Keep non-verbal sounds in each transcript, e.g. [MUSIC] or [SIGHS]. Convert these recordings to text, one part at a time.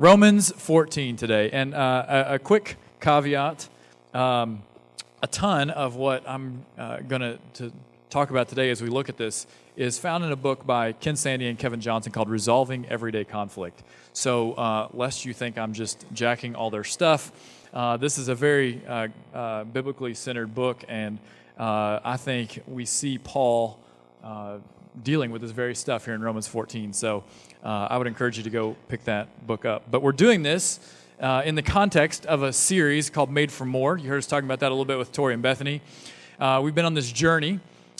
Romans 14 today. And uh, a, a, quick caveat um, a ton of what I'm uh, going to talk about today as we look at this is found in a book by Ken Sande and Kevin Johnson called Resolving Everyday Conflict. So, uh, lest you think I'm just jacking all their stuff, uh, this is a very uh, uh, biblically centered book, and I think we see Paul dealing with this very stuff here in Romans 14. So, I would encourage you to go pick that book up. But we're doing this. Uh, in the context of a series called Made for More. You heard us talking about that a little bit with Tori and Bethany. Uh, we've been on this journey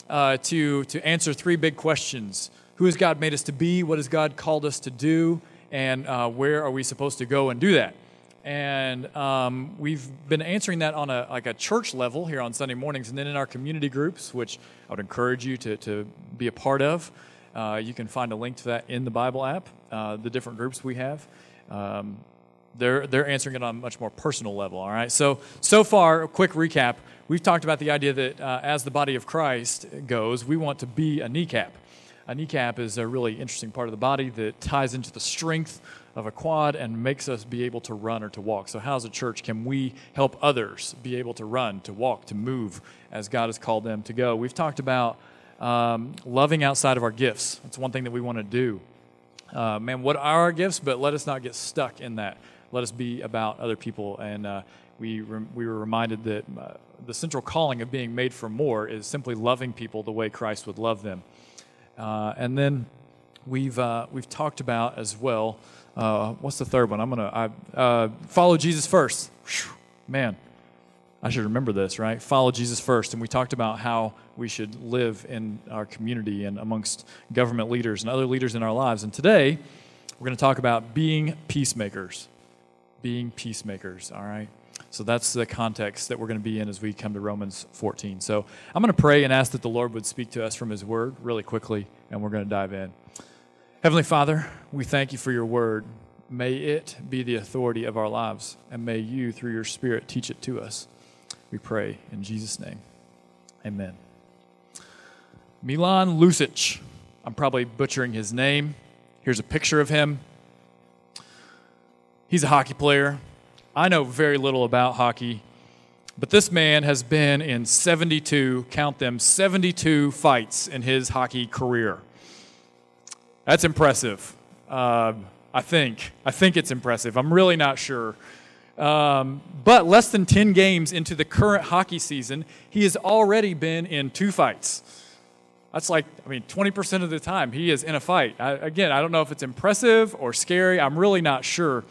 uh, to, to answer three big questions Who has God made us to be? What has God called us to do? And uh, where are we supposed to go and do that? And um, we've been answering that on a, like a church level here on Sunday mornings, and then in our community groups, which I would encourage you to, to be a part of. Uh, you can find a link to that in the Bible app, uh, the different groups we have. Um, they're, they're answering it on a much more personal level, all right? So, so far, a quick recap. We've talked about the idea that uh, as the body of Christ goes, we want to be a kneecap. A kneecap is a really interesting part of the body that ties into the strength of a quad and makes us be able to run or to walk. So, how as a church can we help others be able to run, to walk, to move as God has called them to go? We've talked about um, loving outside of our gifts. That's one thing that we want to do. Uh, man, what are our gifts? But let us not get stuck in that let us be about other people. And uh, we, re- we were reminded that uh, the central calling of being made for more is simply loving people the way Christ would love them. Uh, and then we've, uh, we've talked about as well. Uh, what's the third one? I'm going to uh, follow Jesus first. Whew, man, I should remember this, right? Follow Jesus first. And we talked about how we should live in our community and amongst government leaders and other leaders in our lives. And today, we're going to talk about being peacemakers being peacemakers, all right? So that's the context that we're going to be in as we come to Romans 14. So I'm going to pray and ask that the Lord would speak to us from His Word really quickly, and we're going to dive in. Heavenly Father, we thank you for your Word. May it be the authority of our lives, and may you, through your Spirit, teach it to us. We pray in Jesus' name. Amen. Milan Lucic. I'm probably butchering his name. Here's a picture of him. He's a hockey player. I know very little about hockey, but this man has been in 72, count them, 72 fights in his hockey career. That's impressive. Uh, I think. I think it's impressive. I'm really not sure. Um, but less than 10 games into the current hockey season, he has already been in two fights. That's like, I mean, 20% of the time he is in a fight. I, again, I don't know if it's impressive or scary. I'm really not sure.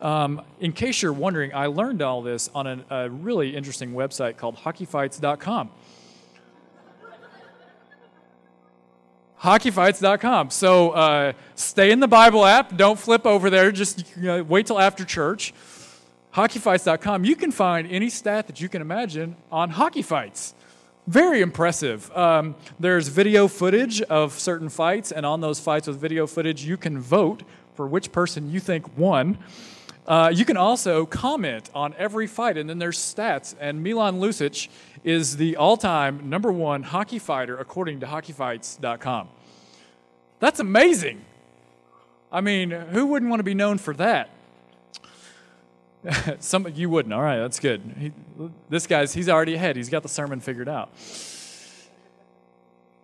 Um, in case you're wondering, I learned all this on a, a really interesting website called hockeyfights.com. hockeyfights.com. So uh, stay in the Bible app. Don't flip over there. Just you know, wait till after church. Hockeyfights.com. You can find any stat that you can imagine on hockey fights. Very impressive. Um, there's video footage of certain fights, and on those fights with video footage, you can vote for which person you think won. Uh, you can also comment on every fight, and then there's stats. And Milan Lucic is the all time number one hockey fighter according to hockeyfights.com. That's amazing. I mean, who wouldn't want to be known for that? [LAUGHS] Some you wouldn't. All right, that's good. He, this guy's he's already ahead. He's got the sermon figured out.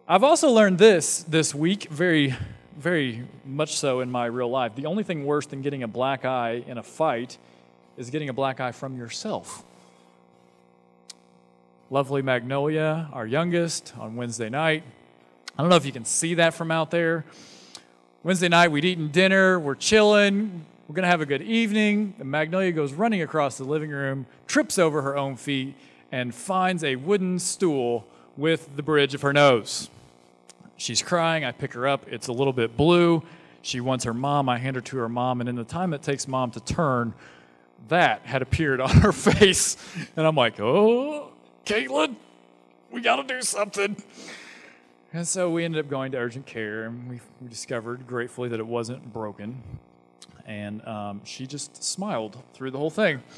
I've also learned this this week very very much so in my real life. The only thing worse than getting a black eye in a fight is getting a black eye from yourself. Lovely Magnolia, our youngest, on Wednesday night. I don't know if you can see that from out there. Wednesday night, we'd eaten dinner, we're chilling, we're going to have a good evening. And Magnolia goes running across the living room, trips over her own feet, and finds a wooden stool with the bridge of her nose. She's crying. I pick her up. It's a little bit blue. She wants her mom. I hand her to her mom. And in the time it takes mom to turn, that had appeared on her [LAUGHS] face. And I'm like, oh, Caitlin, we got to do something. And so we ended up going to urgent care, and we, discovered gratefully that it wasn't broken. And um, she just smiled through the whole thing. [LAUGHS]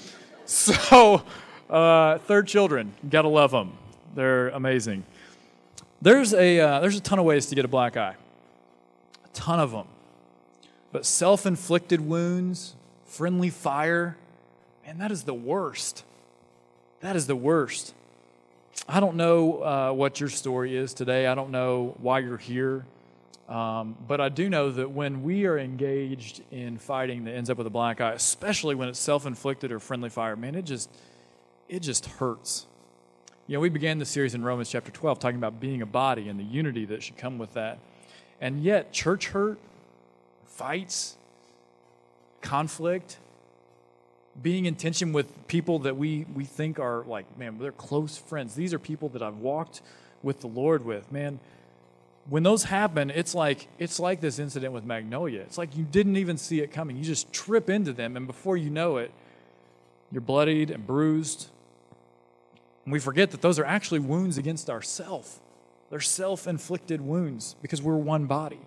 So, uh, third children, gotta love them. They're amazing. There's a, uh, there's a ton of ways to get a black eye, a ton of them. But self inflicted wounds, friendly fire. Man, that is the worst. That is the worst. I don't know uh, what your story is today. I don't know why you're here. Um, but I do know that when we are engaged in fighting that ends up with a black eye, especially when it's self-inflicted or friendly fire, man, it just it just hurts. You know, we began the series in Romans chapter 12 talking about being a body and the unity that should come with that. And yet, church hurt, fights, conflict, being in tension with people that we, we think are like, man, they're close friends. These are people that I've walked with the Lord with. Man, when those happen, it's like it's like this incident with Magnolia. It's like you didn't even see it coming. You just trip into them, and before you know it, you're bloodied and bruised. And we forget that those are actually wounds against ourself. They're self-inflicted wounds because we're one body.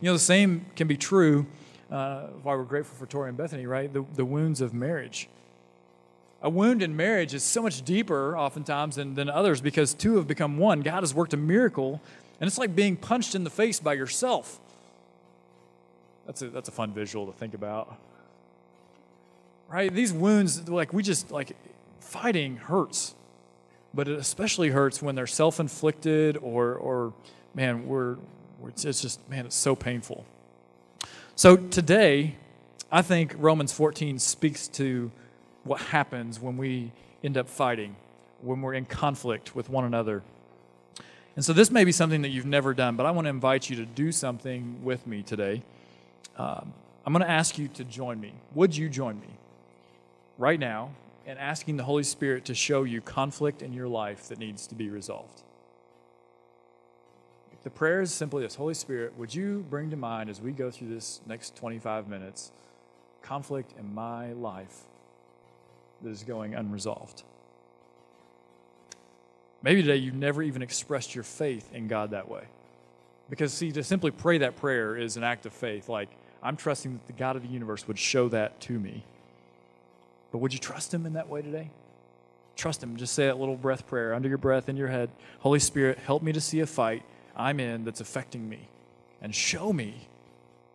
You know, the same can be true. Uh, why we're grateful for Tori and Bethany, right? The, the wounds of marriage. A wound in marriage is so much deeper, oftentimes, than, than others because two have become one. God has worked a miracle and it's like being punched in the face by yourself. That's a, that's a fun visual to think about. Right? These wounds, like, we just, like, fighting hurts. But it especially hurts when they're self inflicted or, or, man, we're, we're, it's just, man, it's so painful. So today, I think Romans 14 speaks to what happens when we end up fighting, when we're in conflict with one another. And so this may be something that you've never done, but I want to invite you to do something with me today. Um, I'm going to ask you to join me. Would you join me right now in asking the Holy Spirit to show you conflict in your life that needs to be resolved? The prayer is simply this Holy Spirit, would you bring to mind as we go through this next 25 minutes conflict in my life that is going unresolved? Maybe today you've never even expressed your faith in God that way. Because, see, to simply pray that prayer is an act of faith. Like, I'm trusting that the God of the universe would show that to me. But would you trust Him in that way today? Trust Him. Just say that little breath prayer under your breath in your head Holy Spirit, help me to see a fight I'm in that's affecting me, and show me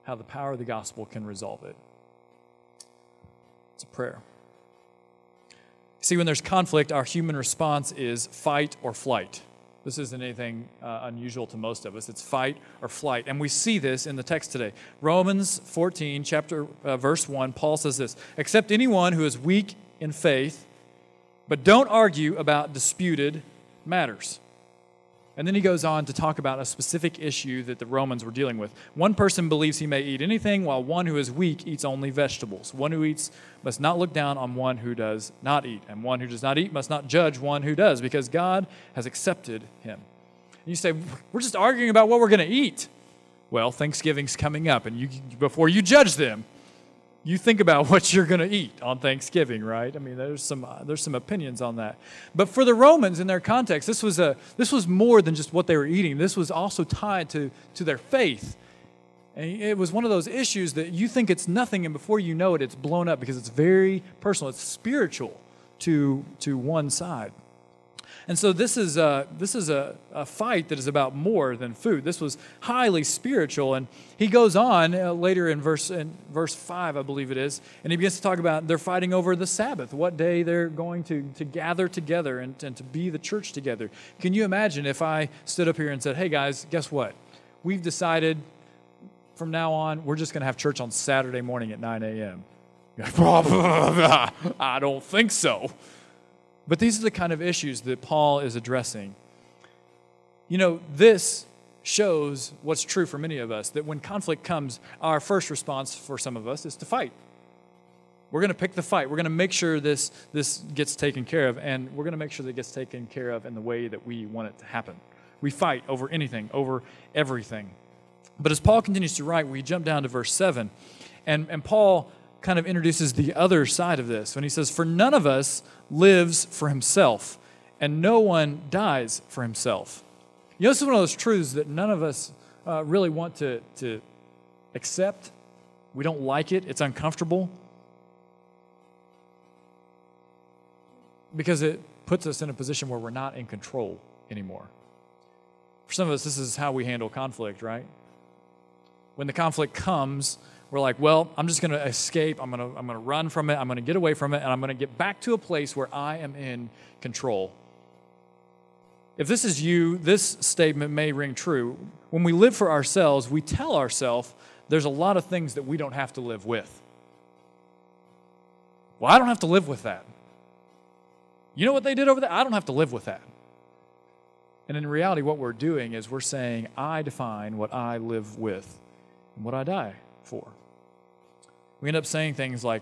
how the power of the gospel can resolve it. It's a prayer. See, when there's conflict, our human response is fight or flight. This isn't anything uh, unusual to most of us. It's fight or flight. And we see this in the text today. Romans 14, chapter uh, verse 1, Paul says this, "Except anyone who is weak in faith, but don't argue about disputed matters." And then he goes on to talk about a specific issue that the Romans were dealing with. One person believes he may eat anything, while one who is weak eats only vegetables. One who eats must not look down on one who does not eat, and one who does not eat must not judge one who does, because God has accepted him. And you say, We're just arguing about what we're going to eat. Well, Thanksgiving's coming up, and you, before you judge them, you think about [LAUGHS] what you're going to eat on Thanksgiving, right? I mean, there's some uh, there's some opinions on that. But for the Romans in their context, this was a this was more than just what they were eating. This was also tied to to their faith. And it was one of those issues that you think it's nothing and before you know it it's blown up because it's very personal. It's spiritual to to one side. And so this is a, this is a, a fight that is about more than food. This was highly spiritual. And he goes on uh, later in verse, in verse 5, I believe it is, and he begins to talk about they're fighting over the Sabbath, what day they're going to, to gather together and, and to be the church together. Can you imagine if I stood up here and said, hey guys, guess what? We've decided from now on, we're just going to have church on Saturday morning at 9 a.m. [LAUGHS] I don't think so. But these are the kind of issues that Paul is addressing. You know, this shows what's true for many of us that when conflict comes, our first response for some of us is to fight. We're going to pick the fight. We're going to make sure this, this gets taken care of, and we're going to make sure that it gets taken care of in the way that we want it to happen. We fight over anything, over everything. But as Paul continues to write, we jump down to verse 7, and, and Paul kind of introduces the other side of this when he says, For none of us lives for himself, and no one dies for himself. You know, this is one of those truths that none of us uh, really want to, to accept. We don't like it, it's uncomfortable. Because it puts us in a position where we're not in control anymore. For some of us, this is how we handle conflict, right? When the conflict comes, we're like, well, I'm just going to escape. I'm going to I'm going to run from it. I'm going to get away from it and I'm going to get back to a place where I am in control. If this is you, this statement may ring true. When we live for ourselves, we tell ourselves there's a lot of things that we don't have to live with. Well, I don't have to live with that. You know what they did over there? I don't have to live with that. And in reality, what we're doing is we're saying, I define what I live with and what I die for. We end up saying things like,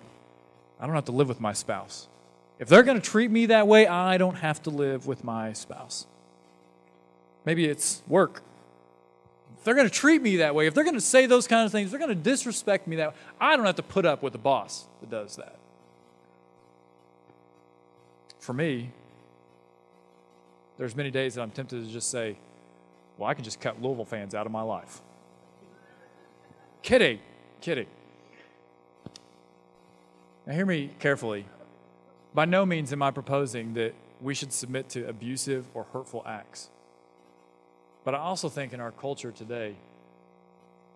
I don't have to live with my spouse. If they're going to treat me that way, I don't have to live with my spouse. Maybe it's work. If they're going to treat me that way, if they're going to say those kind of things, they're going to disrespect me that way, I don't have to put up with a boss that does that. For me, there's many days that I'm tempted to just say, well, I can just cut Louisville fans out of my life. Kidding, kidding. Now, hear me carefully. By no means am I proposing that we should submit to abusive or hurtful acts. But I also think in our culture today,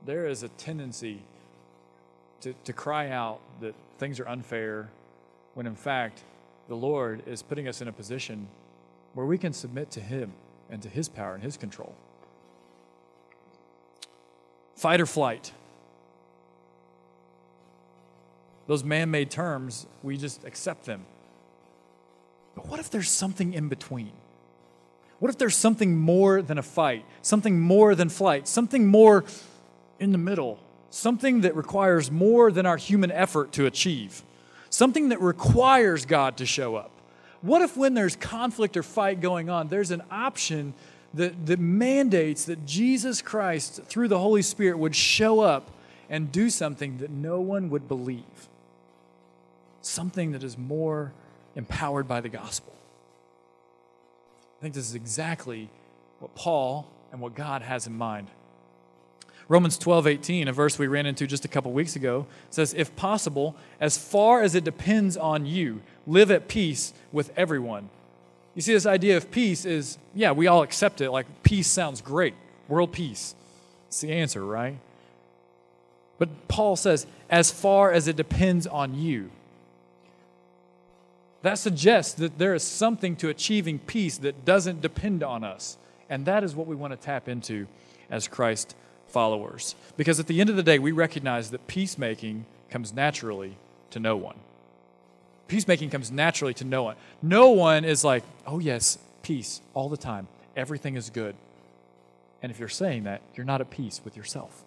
there is a tendency to, to cry out that things are unfair, when in fact, the Lord is putting us in a position where we can submit to Him and to His power and His control. Fight or flight. Those man made terms, we just accept them. But what if there's something in between? What if there's something more than a fight, something more than flight, something more in the middle, something that requires more than our human effort to achieve, something that requires God to show up? What if, when there's conflict or fight going on, there's an option that, that mandates that Jesus Christ, through the Holy Spirit, would show up and do something that no one would believe? Something that is more empowered by the gospel. I think this is exactly what Paul and what God has in mind. Romans 12, 18, a verse we ran into just a couple weeks ago, says, If possible, as far as it depends on you, live at peace with everyone. You see, this idea of peace is, yeah, we all accept it. Like, peace sounds great. World peace. It's the answer, right? But Paul says, as far as it depends on you. That suggests that there is something to achieving peace that doesn't depend on us. And that is what we want to tap into as Christ followers. Because at the end of the day, we recognize that peacemaking comes naturally to no one. Peacemaking comes naturally to no one. No one is like, oh, yes, peace all the time. Everything is good. And if you're saying that, you're not at peace with yourself.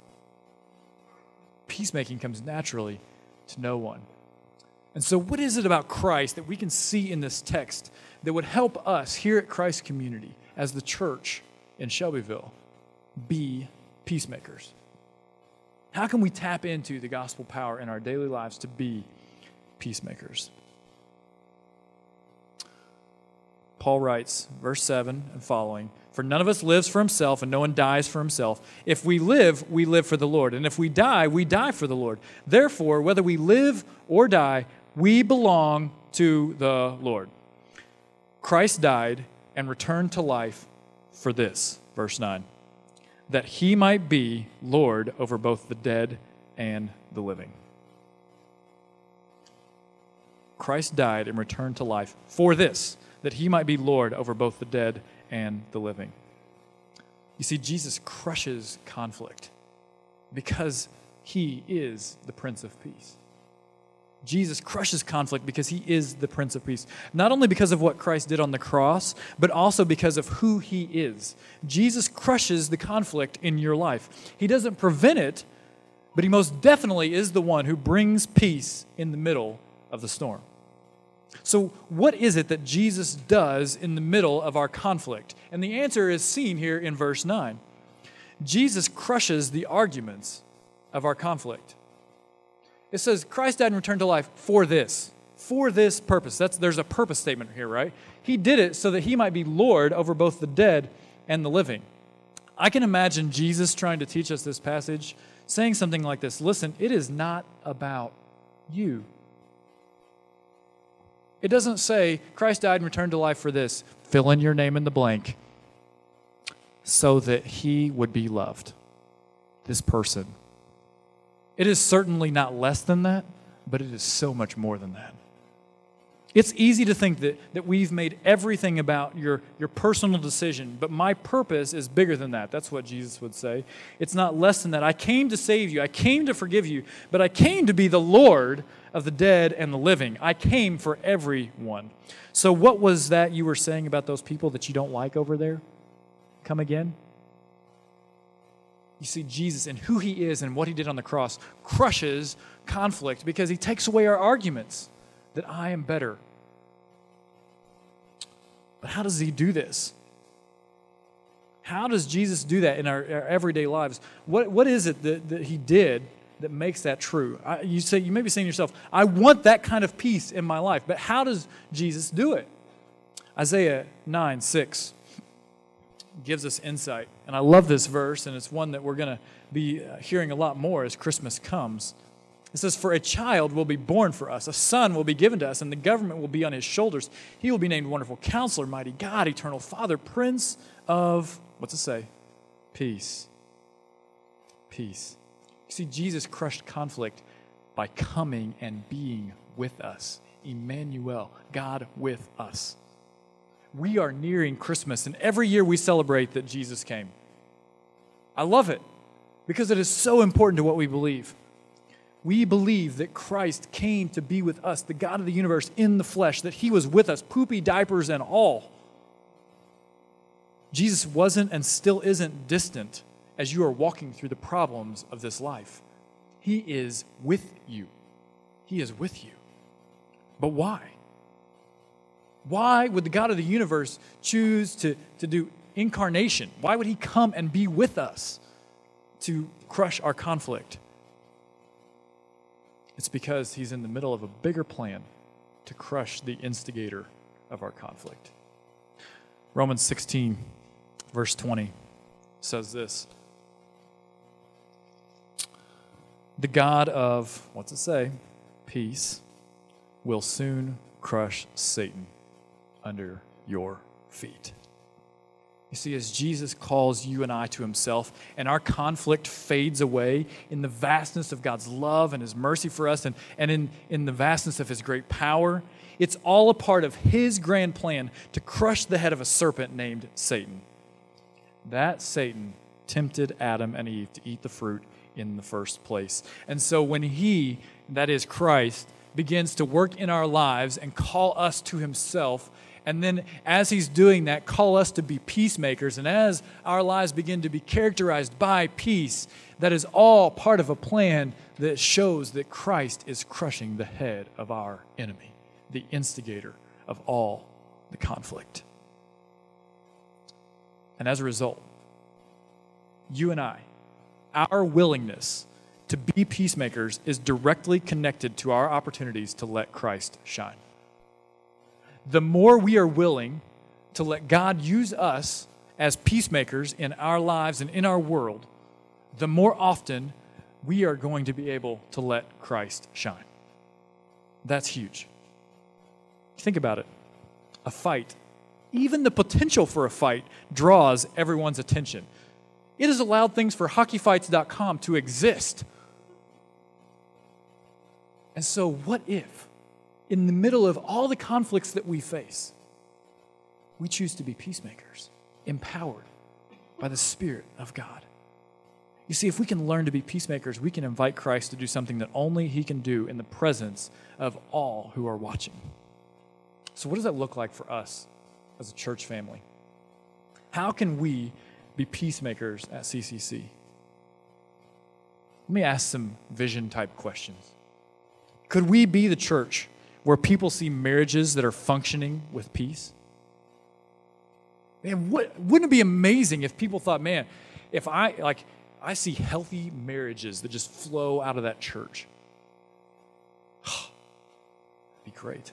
Peacemaking comes naturally to no one. And so, what is it about Christ that we can see in this text that would help us here at Christ Community as the church in Shelbyville be peacemakers? How can we tap into the gospel power in our daily lives to be peacemakers? Paul writes, verse 7 and following For none of us lives for himself, and no one dies for himself. If we live, we live for the Lord. And if we die, we die for the Lord. Therefore, whether we live or die, we belong to the Lord. Christ died and returned to life for this, verse 9 that he might be Lord over both the dead and the living. Christ died and returned to life for this, that he might be Lord over both the dead and the living. You see, Jesus crushes conflict because he is the Prince of Peace. Jesus crushes conflict because he is the Prince of Peace. Not only because of what Christ did on the cross, but also because of who he is. Jesus crushes the conflict in your life. He doesn't prevent it, but he most definitely is the one who brings peace in the middle of the storm. So, what is it that Jesus does in the middle of our conflict? And the answer is seen here in verse 9. Jesus crushes the arguments of our conflict. It says Christ died and returned to life for this, for this purpose. That's, there's a purpose statement here, right? He did it so that he might be Lord over both the dead and the living. I can imagine Jesus trying to teach us this passage saying something like this Listen, it is not about you. It doesn't say Christ died and returned to life for this. Fill in your name in the blank so that he would be loved. This person It is certainly not less than that, but it is so much more than that. It's easy to think that, that we've made everything about your, your personal decision, but my purpose is bigger than that. That's what Jesus would say. It's not less than that. I came to save you, I came to forgive you, but I came to be the Lord of the dead and the living. I came for everyone. So, what was that you were saying about those people that you don't like over there? Come again? You see, Jesus and who he is and what he did on the cross crushes conflict because he takes away our arguments that I am better. But how does he do this? How does Jesus do that in our, our everyday lives? What, what is it that, that he did that makes that true? I, you say you may be saying to yourself, I want that kind of peace in my life, but how does Jesus do it? Isaiah 9 6 gives us insight. And I love this verse, and it's one that we're going to be uh, hearing a lot more as Christmas comes. It says, For a child will be born for us, a son will be given to us, and the government will be on his shoulders. He will be named Wonderful Counselor, Mighty God, Eternal Father, Prince of, what's it say? Peace. Peace. You see, Jesus crushed conflict by coming and being with us. Emmanuel, God with us. We are nearing Christmas, and every year we celebrate that Jesus came. I love it because it is so important to what we believe we believe that Christ came to be with us, the God of the universe in the flesh, that he was with us, poopy diapers and all. Jesus wasn't and still isn't distant as you are walking through the problems of this life. He is with you. He is with you. But why? Why would the God of the universe choose to, to do incarnation? Why would he come and be with us to crush our conflict? It's because he's in the middle of a bigger plan to crush the instigator of our conflict. Romans 16, verse 20 says this The God of, what's it say? Peace will soon crush Satan under your feet. You see, as Jesus calls you and I to himself, and our conflict fades away in the vastness of God's love and his mercy for us, and, and in, in the vastness of his great power, it's all a part of his grand plan to crush the head of a serpent named Satan. That Satan tempted Adam and Eve to eat the fruit in the first place. And so when he, that is Christ, begins to work in our lives and call us to himself, and then, as He's doing that, call us to be peacemakers. And as our lives begin to be characterized by peace, that is all part of a plan that shows that Christ is crushing the head of our enemy, the instigator of all the conflict. And as a result, you and I, our willingness to be peacemakers is directly connected to our opportunities to let Christ shine the more we are willing to let God use us as peacemakers in our lives and in our world, the more often we are going to be able to let Christ shine. That's huge. Think about it. A fight, even the potential for a fight, draws everyone's attention. It has allowed things for hockeyfights.com to exist. And so, what if in the middle of all the conflicts that we face, we choose to be peacemakers, empowered by the Spirit of God. You see, if we can learn to be peacemakers, we can invite Christ to do something that only He can do in the presence of all who are watching. So, what does that look like for us as a church family? How can we be peacemakers at CCC? Let me ask some vision type questions. Could we be the church where people see marriages that are functioning with peace? Man, what, wouldn't it be amazing if people thought, man, if I like I see healthy marriages that just flow out of that church. [SIGHS] be great.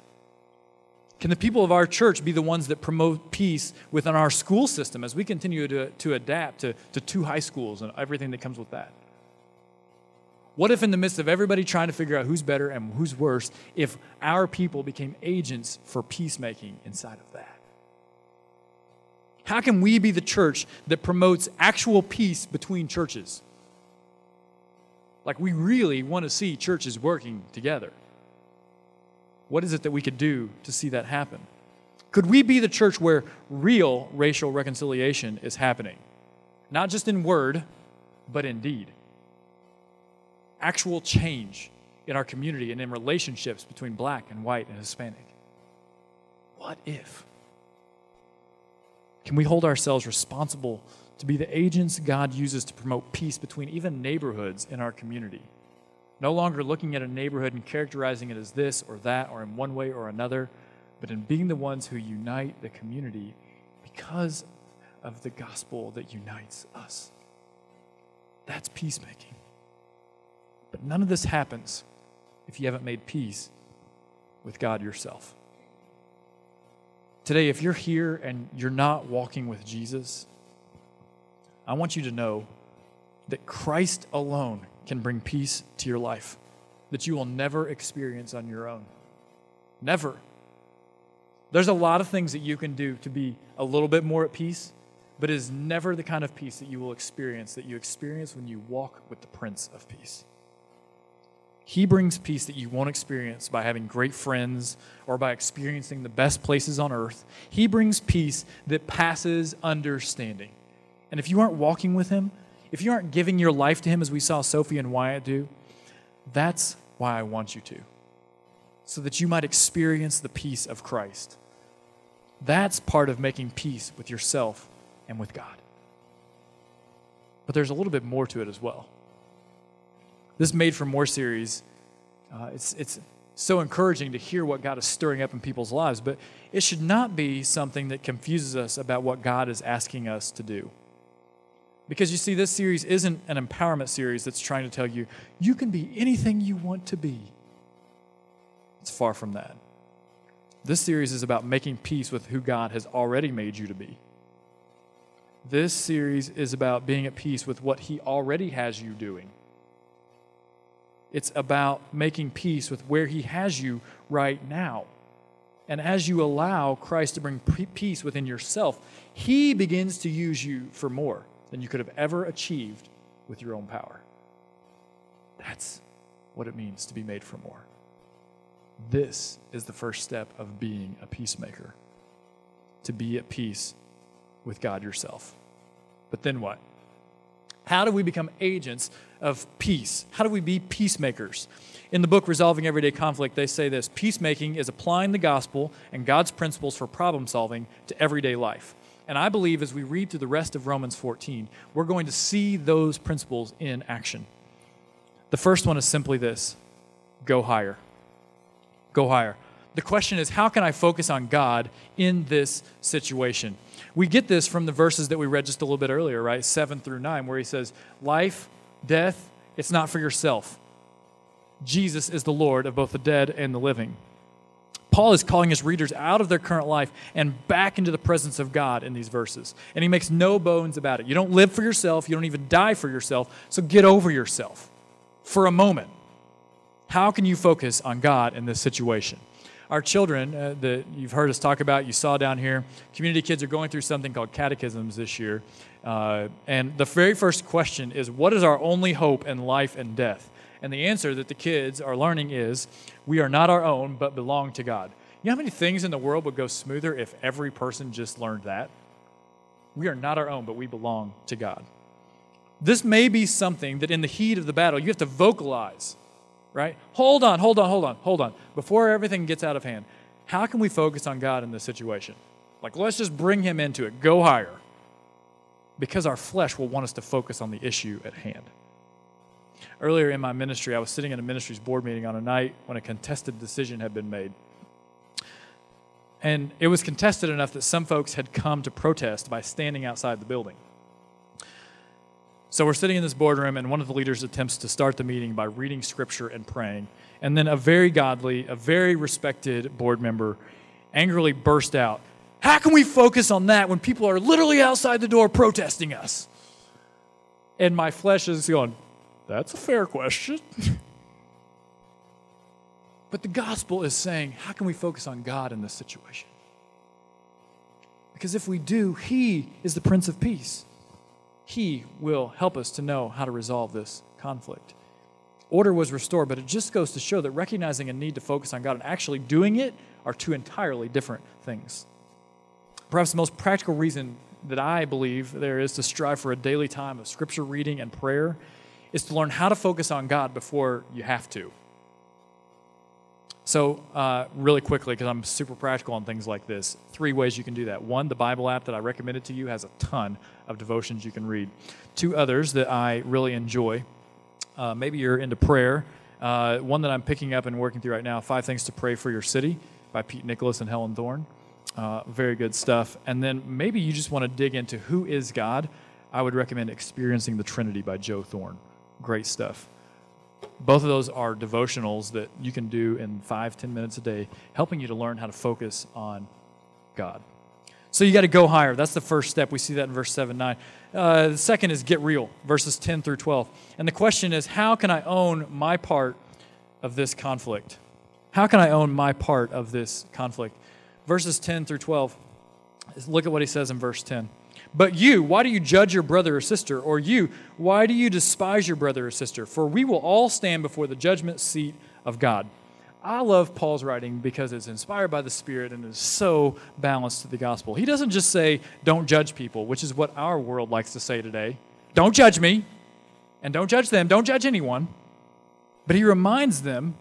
Can the people of our church be the ones that promote peace within our school system as we continue to, to adapt to, to two high schools and everything that comes with that? What if, in the midst of everybody trying to figure out who's better and who's worse, if our people became agents for peacemaking inside of that? How can we be the church that promotes actual peace between churches? Like, we really want to see churches working together. What is it that we could do to see that happen? Could we be the church where real racial reconciliation is happening? Not just in word, but in deed. Actual change in our community and in relationships between black and white and Hispanic. What if? Can we hold ourselves responsible to be the agents God uses to promote peace between even neighborhoods in our community? No longer looking at a neighborhood and characterizing it as this or that or in one way or another, but in being the ones who unite the community because of the gospel that unites us. That's peacemaking. But none of this happens if you haven't made peace with God yourself. Today, if you're here and you're not walking with Jesus, I want you to know that Christ alone can bring peace to your life that you will never experience on your own. Never. There's a lot of things that you can do to be a little bit more at peace, but it is never the kind of peace that you will experience that you experience when you walk with the Prince of Peace. He brings peace that you won't experience by having great friends or by experiencing the best places on earth. He brings peace that passes understanding. And if you aren't walking with Him, if you aren't giving your life to Him as we saw Sophie and Wyatt do, that's why I want you to, so that you might experience the peace of Christ. That's part of making peace with yourself and with God. But there's a little bit more to it as well. This Made for More series, uh, it's, it's so encouraging to hear what God is stirring up in people's lives, but it should not be something that confuses us about what God is asking us to do. Because you see, this series isn't an empowerment series that's trying to tell you, you can be anything you want to be. It's far from that. This series is about making peace with who God has already made you to be. This series is about being at peace with what He already has you doing. It's about making peace with where He has you right now. And as you allow Christ to bring peace within yourself, He begins to use you for more than you could have ever achieved with your own power. That's what it means to be made for more. This is the first step of being a peacemaker to be at peace with God yourself. But then what? How do we become agents of peace? How do we be peacemakers? In the book Resolving Everyday Conflict, they say this peacemaking is applying the gospel and God's principles for problem solving to everyday life. And I believe as we read through the rest of Romans 14, we're going to see those principles in action. The first one is simply this go higher. Go higher. The question is, how can I focus on God in this situation? We get this from the verses that we read just a little bit earlier, right? Seven through nine, where he says, Life, death, it's not for yourself. Jesus is the Lord of both the dead and the living. Paul is calling his readers out of their current life and back into the presence of God in these verses. And he makes no bones about it. You don't live for yourself, you don't even die for yourself, so get over yourself for a moment. How can you focus on God in this situation? Our children uh, that you've heard us talk about, you saw down here, community kids are going through something called catechisms this year. Uh, and the very first question is what is our only hope in life and death? And the answer that the kids are learning is we are not our own, but belong to God. You know how many things in the world would go smoother if every person just learned that? We are not our own, but we belong to God. This may be something that in the heat of the battle you have to vocalize, right? Hold on, hold on, hold on, hold on. Before everything gets out of hand, how can we focus on God in this situation? Like, let's just bring Him into it, go higher. Because our flesh will want us to focus on the issue at hand. Earlier in my ministry, I was sitting in a ministry's board meeting on a night when a contested decision had been made. And it was contested enough that some folks had come to protest by standing outside the building. So we're sitting in this boardroom, and one of the leaders attempts to start the meeting by reading scripture and praying. And then a very godly, a very respected board member angrily burst out, How can we focus on that when people are literally outside the door protesting us? And my flesh is going, that's a fair question. [LAUGHS] but the gospel is saying, how can we focus on God in this situation? Because if we do, He is the Prince of Peace. He will help us to know how to resolve this conflict. order was restored, but it just goes to show that recognizing a need to focus on God and actually doing it are two entirely different things. Perhaps the most practical reason that I believe there is to strive for a daily time of scripture reading and prayer is to learn how to focus on God before you have to. So, uh, really quickly, because I'm super practical on things like this, three ways you can do that. One, the Bible app that I recommended to you has a ton of devotions you can read. Two others that I really enjoy. Uh, maybe you're into prayer. Uh, one that I'm picking up and working through right now Five Things to Pray for Your City by Pete Nicholas and Helen Thorne. Uh, very good stuff. And then maybe you just want to dig into who is God. I would recommend Experiencing the Trinity by Joe Thorne. Great stuff. Both of those are devotionals that you can do in five, ten minutes a day, helping you to learn how to focus on God. So you got to go higher. That's the first step. We see that in verse 7 9. Uh, the second is get real, verses 10 through 12. And the question is, how can I own my part of this conflict? How can I own my part of this conflict? Verses 10 through 12. Look at what he says in verse 10. But you, why do you judge your brother or sister? Or you, why do you despise your brother or sister? For we will all stand before the judgment seat of God. I love Paul's writing because it's inspired by the Spirit and is so balanced to the gospel. He doesn't just say, don't judge people, which is what our world likes to say today. Don't judge me, and don't judge them, don't judge anyone. But he reminds them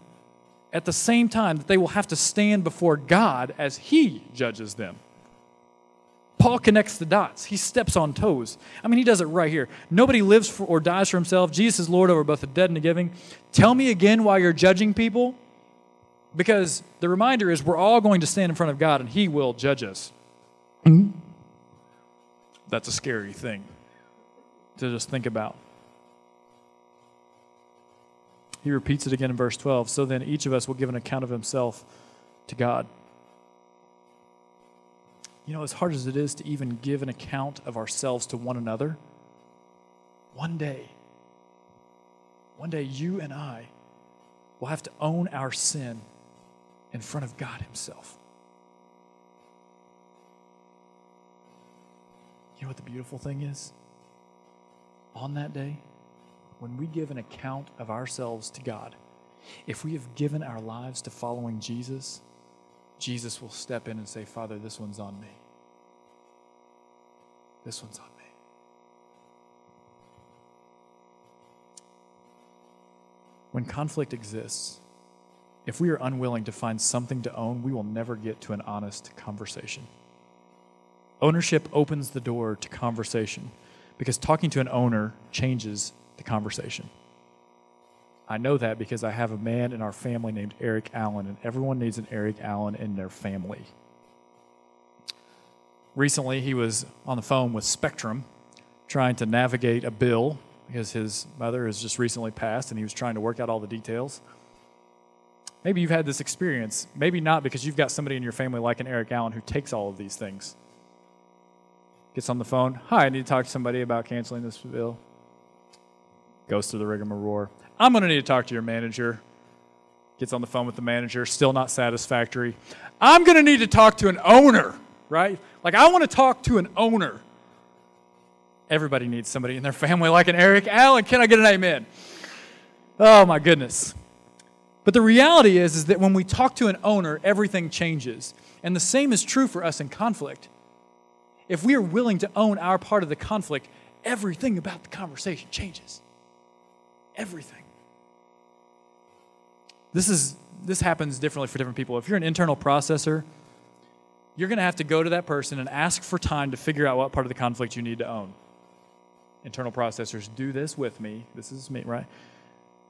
at the same time that they will have to stand before God as he judges them. Paul connects the dots. He steps on toes. I mean, he does it right here. Nobody lives for, or dies for himself. Jesus is Lord over both the dead and the living. Tell me again why you're judging people. Because the reminder is we're all going to stand in front of God and he will judge us. That's a scary thing to just think about. He repeats it again in verse 12. So then each of us will give an account of himself to God. You know, as hard as it is to even give an account of ourselves to one another, one day, one day you and I will have to own our sin in front of God Himself. You know what the beautiful thing is? On that day, when we give an account of ourselves to God, if we have given our lives to following Jesus, Jesus will step in and say, Father, this one's on me. This one's on me. When conflict exists, if we are unwilling to find something to own, we will never get to an honest conversation. Ownership opens the door to conversation because talking to an owner changes the conversation. I know that because I have a man in our family named Eric Allen, and everyone needs an Eric Allen in their family. Recently, he was on the phone with Spectrum trying to navigate a bill because his mother has just recently passed and he was trying to work out all the details. Maybe you've had this experience. Maybe not because you've got somebody in your family like an Eric Allen who takes all of these things. Gets on the phone. Hi, I need to talk to somebody about canceling this bill. Goes through the rigmarole. I'm going to need to talk to your manager. Gets on the phone with the manager, still not satisfactory. I'm going to need to talk to an owner, right? Like, I want to talk to an owner. Everybody needs somebody in their family like an Eric Allen. Can I get an amen? Oh, my goodness. But the reality is, is that when we talk to an owner, everything changes. And the same is true for us in conflict. If we are willing to own our part of the conflict, everything about the conversation changes. Everything. This is this happens differently for different people. If you're an internal processor, you're going to have to go to that person and ask for time to figure out what part of the conflict you need to own. Internal processors do this with me. This is me, right?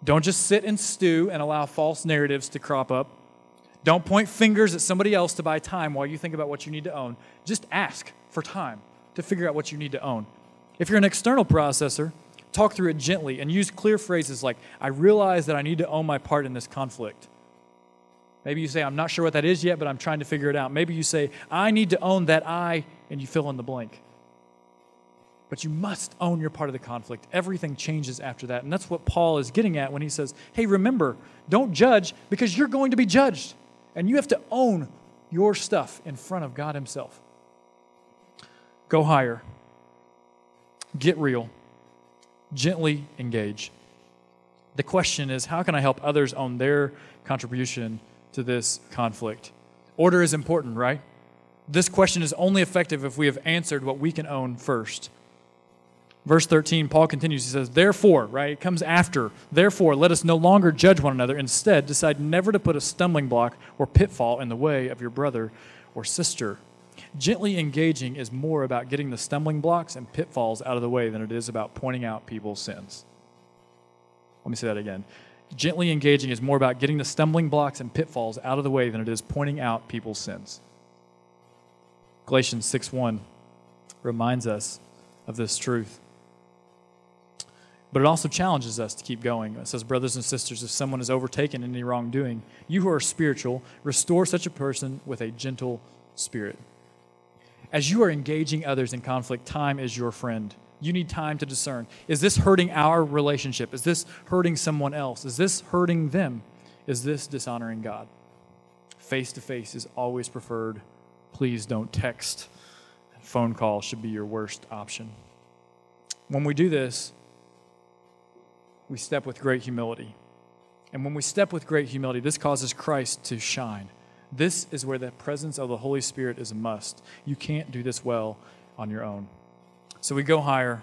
Don't just sit and stew and allow false narratives to crop up. Don't point fingers at somebody else to buy time while you think about what you need to own. Just ask for time to figure out what you need to own. If you're an external processor, talk through it gently and use clear phrases like, I realize that I need to own my part in this conflict. Maybe you say, I'm not sure what that is yet, but I'm trying to figure it out. Maybe you say, I need to own that I, and you fill in the blank. But you must own your part of the conflict. Everything changes after that. And that's what Paul is getting at when he says, Hey, remember, don't judge because you're going to be judged. And you have to own your stuff in front of God Himself. Go higher, get real, gently engage. The question is how can I help others own their contribution to this conflict? Order is important, right? This question is only effective if we have answered what we can own first. Verse 13, Paul continues. He says, Therefore, right? It comes after. Therefore, let us no longer judge one another. Instead, decide never to put a stumbling block or pitfall in the way of your brother or sister. Gently engaging is more about getting the stumbling blocks and pitfalls out of the way than it is about pointing out people's sins. Let me say that again. Gently engaging is more about getting the stumbling blocks and pitfalls out of the way than it is pointing out people's sins. Galatians 6:1 reminds us of this truth. But it also challenges us to keep going. It says, Brothers and sisters, if someone is overtaken in any wrongdoing, you who are spiritual, restore such a person with a gentle spirit. As you are engaging others in conflict, time is your friend. You need time to discern. Is this hurting our relationship? Is this hurting someone else? Is this hurting them? Is this dishonoring God? Face to face is always preferred. Please don't text. Phone call should be your worst option. When we do this, we step with great humility. And when we step with great humility, this causes Christ to shine. This is where the presence of the Holy Spirit is a must. You can't do this well on your own. So we go higher,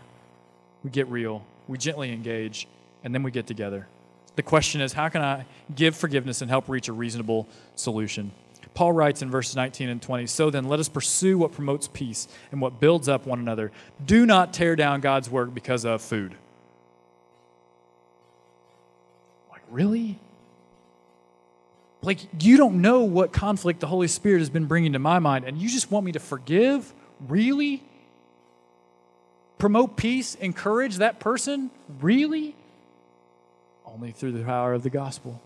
we get real, we gently engage, and then we get together. The question is how can I give forgiveness and help reach a reasonable solution? Paul writes in verses 19 and 20 So then, let us pursue what promotes peace and what builds up one another. Do not tear down God's work because of food. Like, really? Like, you don't know what conflict the Holy Spirit has been bringing to my mind, and you just want me to forgive? Really? Promote peace, encourage that person? Really? Only through the power of the gospel.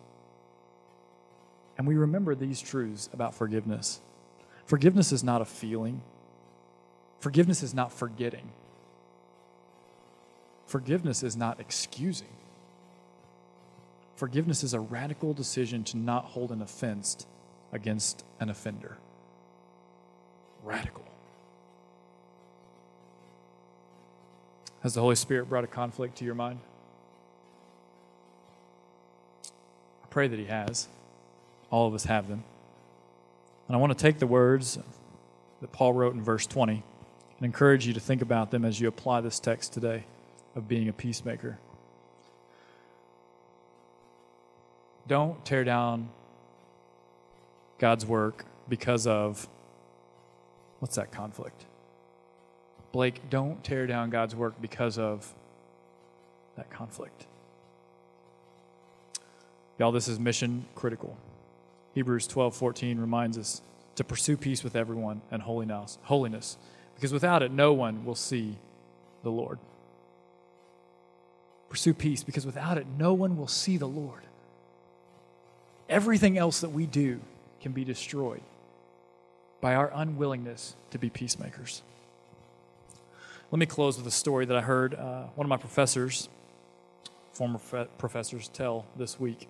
And we remember these truths about forgiveness. Forgiveness is not a feeling, forgiveness is not forgetting, forgiveness is not excusing. Forgiveness is a radical decision to not hold an offense against an offender. Radical. Has the Holy Spirit brought a conflict to your mind? I pray that He has. All of us have them. And I want to take the words that Paul wrote in verse 20 and encourage you to think about them as you apply this text today of being a peacemaker. Don't tear down God's work because of what's that conflict? Blake, don't tear down God's work because of that conflict. Y'all, this is mission critical. Hebrews 12 14 reminds us to pursue peace with everyone and holiness, holiness, because without it, no one will see the Lord. Pursue peace, because without it, no one will see the Lord everything else that we do can be destroyed by our unwillingness to be peacemakers. Let me close with a story that I heard uh, one of my professors, former fe- professors, tell this week.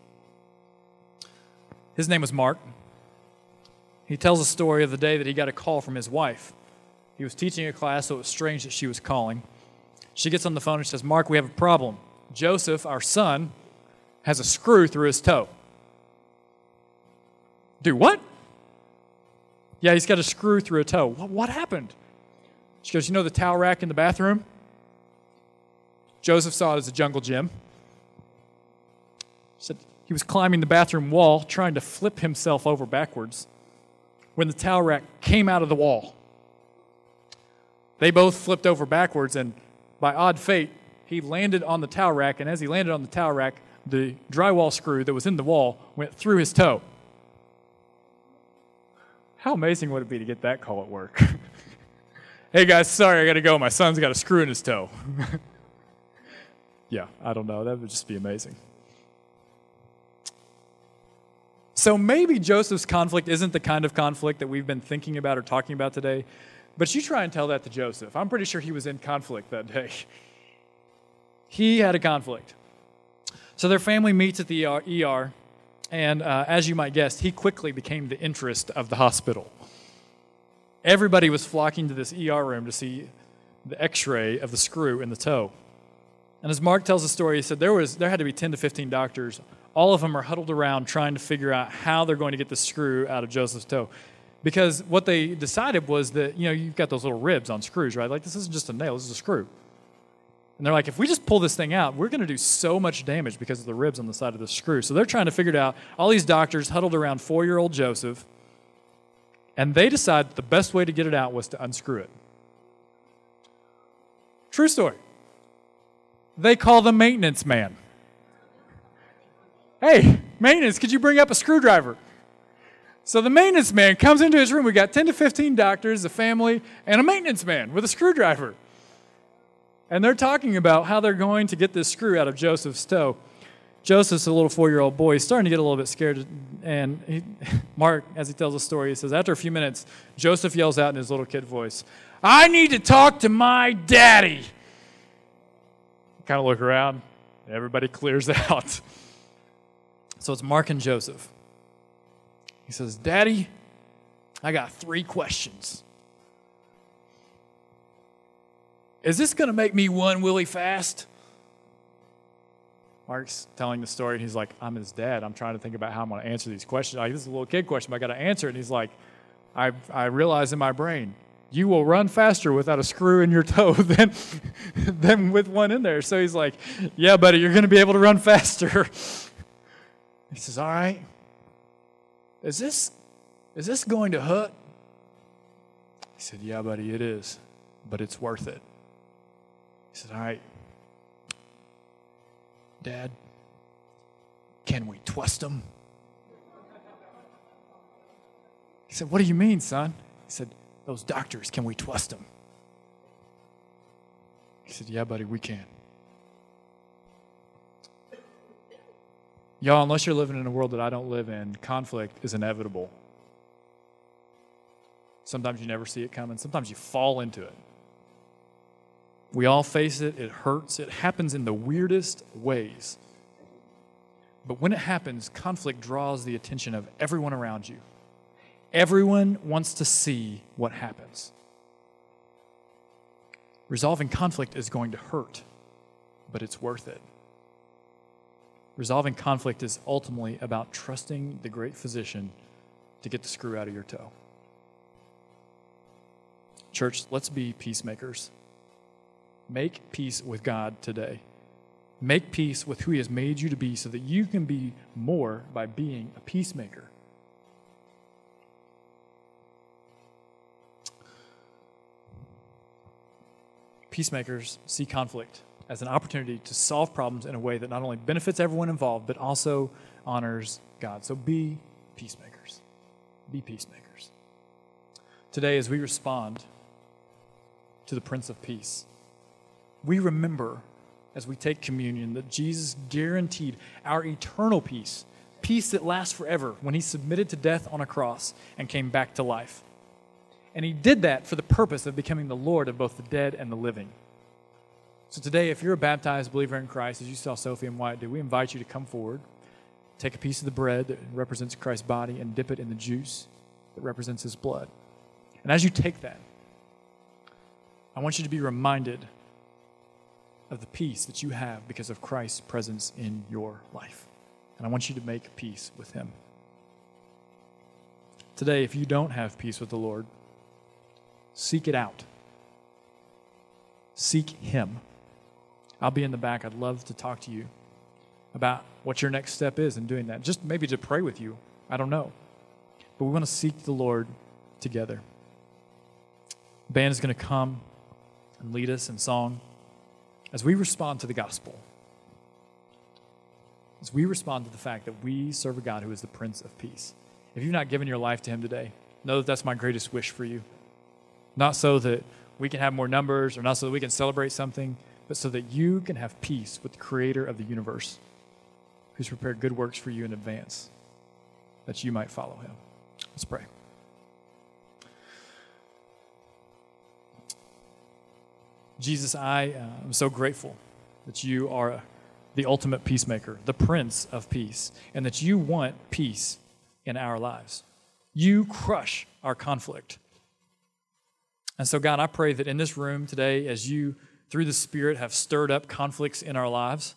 His name was Mark. He tells a story of the day that he got a call from his wife. He was teaching a class, so it was strange that she was calling. She gets on the phone and says, Mark, we have a problem. Joseph, our son, has a screw through his toe. Do what? Yeah, he's got a screw through a toe. What, what happened? She goes, You know the towel rack in the bathroom? Joseph saw it as a jungle gym. She said he was climbing the bathroom wall trying to flip himself over backwards when the towel rack came out of the wall. They both flipped over backwards, and by odd fate, he landed on the towel rack. And as he landed on the towel rack, the drywall screw that was in the wall went through his toe. How amazing would it be to get that call at work? [LAUGHS] hey guys, sorry, I got to go. My son's got a screw in his toe. [LAUGHS] yeah, I don't know. That would just be amazing. So maybe Joseph's conflict isn't the kind of conflict that we've been thinking about or talking about today, but you try and tell that to Joseph. I'm pretty sure he was in conflict that day. [LAUGHS] He had a conflict. So their family meets at the ER and uh, as you might guess, he quickly became the interest of the hospital. Everybody was flocking to this ER room to see the x ray of the screw in the toe. And as Mark tells the story, he said there, was, there had to be 10 to 15 doctors. All of them are huddled around trying to figure out how they're going to get the screw out of Joseph's toe. Because what they decided was that, you know, you've got those little ribs on screws, right? Like, this isn't just a nail, this is a screw. And they're like, if we just pull this thing out, we're going to do so much damage because of the ribs on the side of the screw. So they're trying to figure it out. All these doctors huddled around four year old Joseph, and they decide the best way to get it out was to unscrew it. True story. They call the maintenance man. Hey, maintenance, could you bring up a screwdriver? So the maintenance man comes into his room. We got 10 to 15 doctors, a family, and a maintenance man with a screwdriver. And they're talking about how they're going to get this screw out of Joseph's toe. Joseph's a little four year old boy. He's starting to get a little bit scared. And he, [LAUGHS] Mark, as he tells the story, he says, After a few minutes, Joseph yells out in his little kid voice, I need to talk to my daddy. Kind of look around, everybody clears [LAUGHS] out. So it's Mark and Joseph. He says, Daddy, I got three questions. Is this going to make me one Willie fast? Mark's telling the story, and he's like, I'm his dad. I'm trying to think about how I'm going to answer these questions. Like, this is a little kid question, but I got to answer it. And he's like, I, I realize in my brain, you will run faster without a screw in your [LAUGHS] toe than, than with one in there. So he's like, Yeah, buddy, you're going to be able to run faster. [LAUGHS] He says, All right. Is this, is this going to hurt? He said, Yeah, buddy, it is, but it's worth it. He said, All right, Dad, can we twist them? He said, What do you mean, son? He said, Those doctors, can we twist them? He said, Yeah, buddy, we can. Y'all, unless you're living in a world that I don't live in, conflict is inevitable. Sometimes you never see it coming, sometimes you fall into it. We all face it, it hurts, it happens in the weirdest ways. But when it happens, conflict draws the attention of everyone around you. Everyone wants to see what happens. Resolving conflict is going to hurt, but it's worth it. Resolving conflict is ultimately about trusting the great physician to get the screw out of your toe. Church, let's be peacemakers. Make peace with God today. Make peace with who He has made you to be so that you can be more by being a peacemaker. Peacemakers see conflict as an opportunity to solve problems in a way that not only benefits everyone involved, but also honors God. So be peacemakers. Be peacemakers. Today, as we respond to the Prince of Peace, we remember as we take communion that Jesus guaranteed our eternal peace, peace that lasts forever, when he submitted to death on a cross and came back to life. And he did that for the purpose of becoming the Lord of both the dead and the living. So today, if you're a baptized believer in Christ, as you saw Sophie and Wyatt do, we invite you to come forward, take a piece of the bread that represents Christ's body, and dip it in the juice that represents his blood. And as you take that, I want you to be reminded of the peace that you have because of Christ's presence in your life. And I want you to make peace with Him. Today, if you don't have peace with the Lord, seek it out. Seek Him. I'll be in the back. I'd love to talk to you about what your next step is in doing that. Just maybe to pray with you. I don't know. But we want to seek the Lord together. The band is going to come and lead us in song as we respond to the gospel, as we respond to the fact that we serve a God who is the Prince of Peace. If you've not given your life to Him today, know that that's my greatest wish for you. Not so that we can have more numbers or not so that we can celebrate something, but so that you can have peace with the Creator of the universe, who's prepared good works for you in advance, that you might follow Him. Let's pray. Jesus, I uh, am so grateful that you are the ultimate peacemaker, the Prince of Peace, and that you want peace in our lives. You crush our conflict. And so, God, I pray that in this room today, as you through the Spirit, have stirred up conflicts in our lives.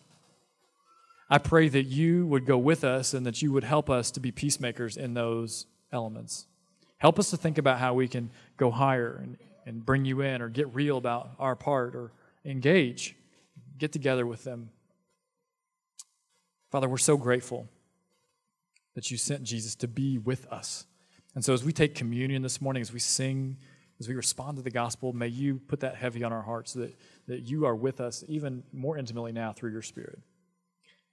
I pray that you would go with us and that you would help us to be peacemakers in those elements. Help us to think about how we can go higher and, and bring you in or get real about our part or engage, get together with them. Father, we're so grateful that you sent Jesus to be with us. And so as we take communion this morning, as we sing, as we respond to the gospel, may you put that heavy on our hearts so that, that you are with us even more intimately now through your Spirit.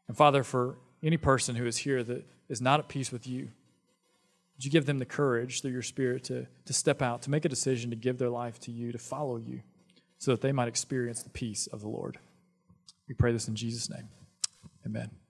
And Father, for any person who is here that is not at peace with you, would you give them the courage through your Spirit to, to step out, to make a decision to give their life to you, to follow you, so that they might experience the peace of the Lord? We pray this in Jesus' name. Amen.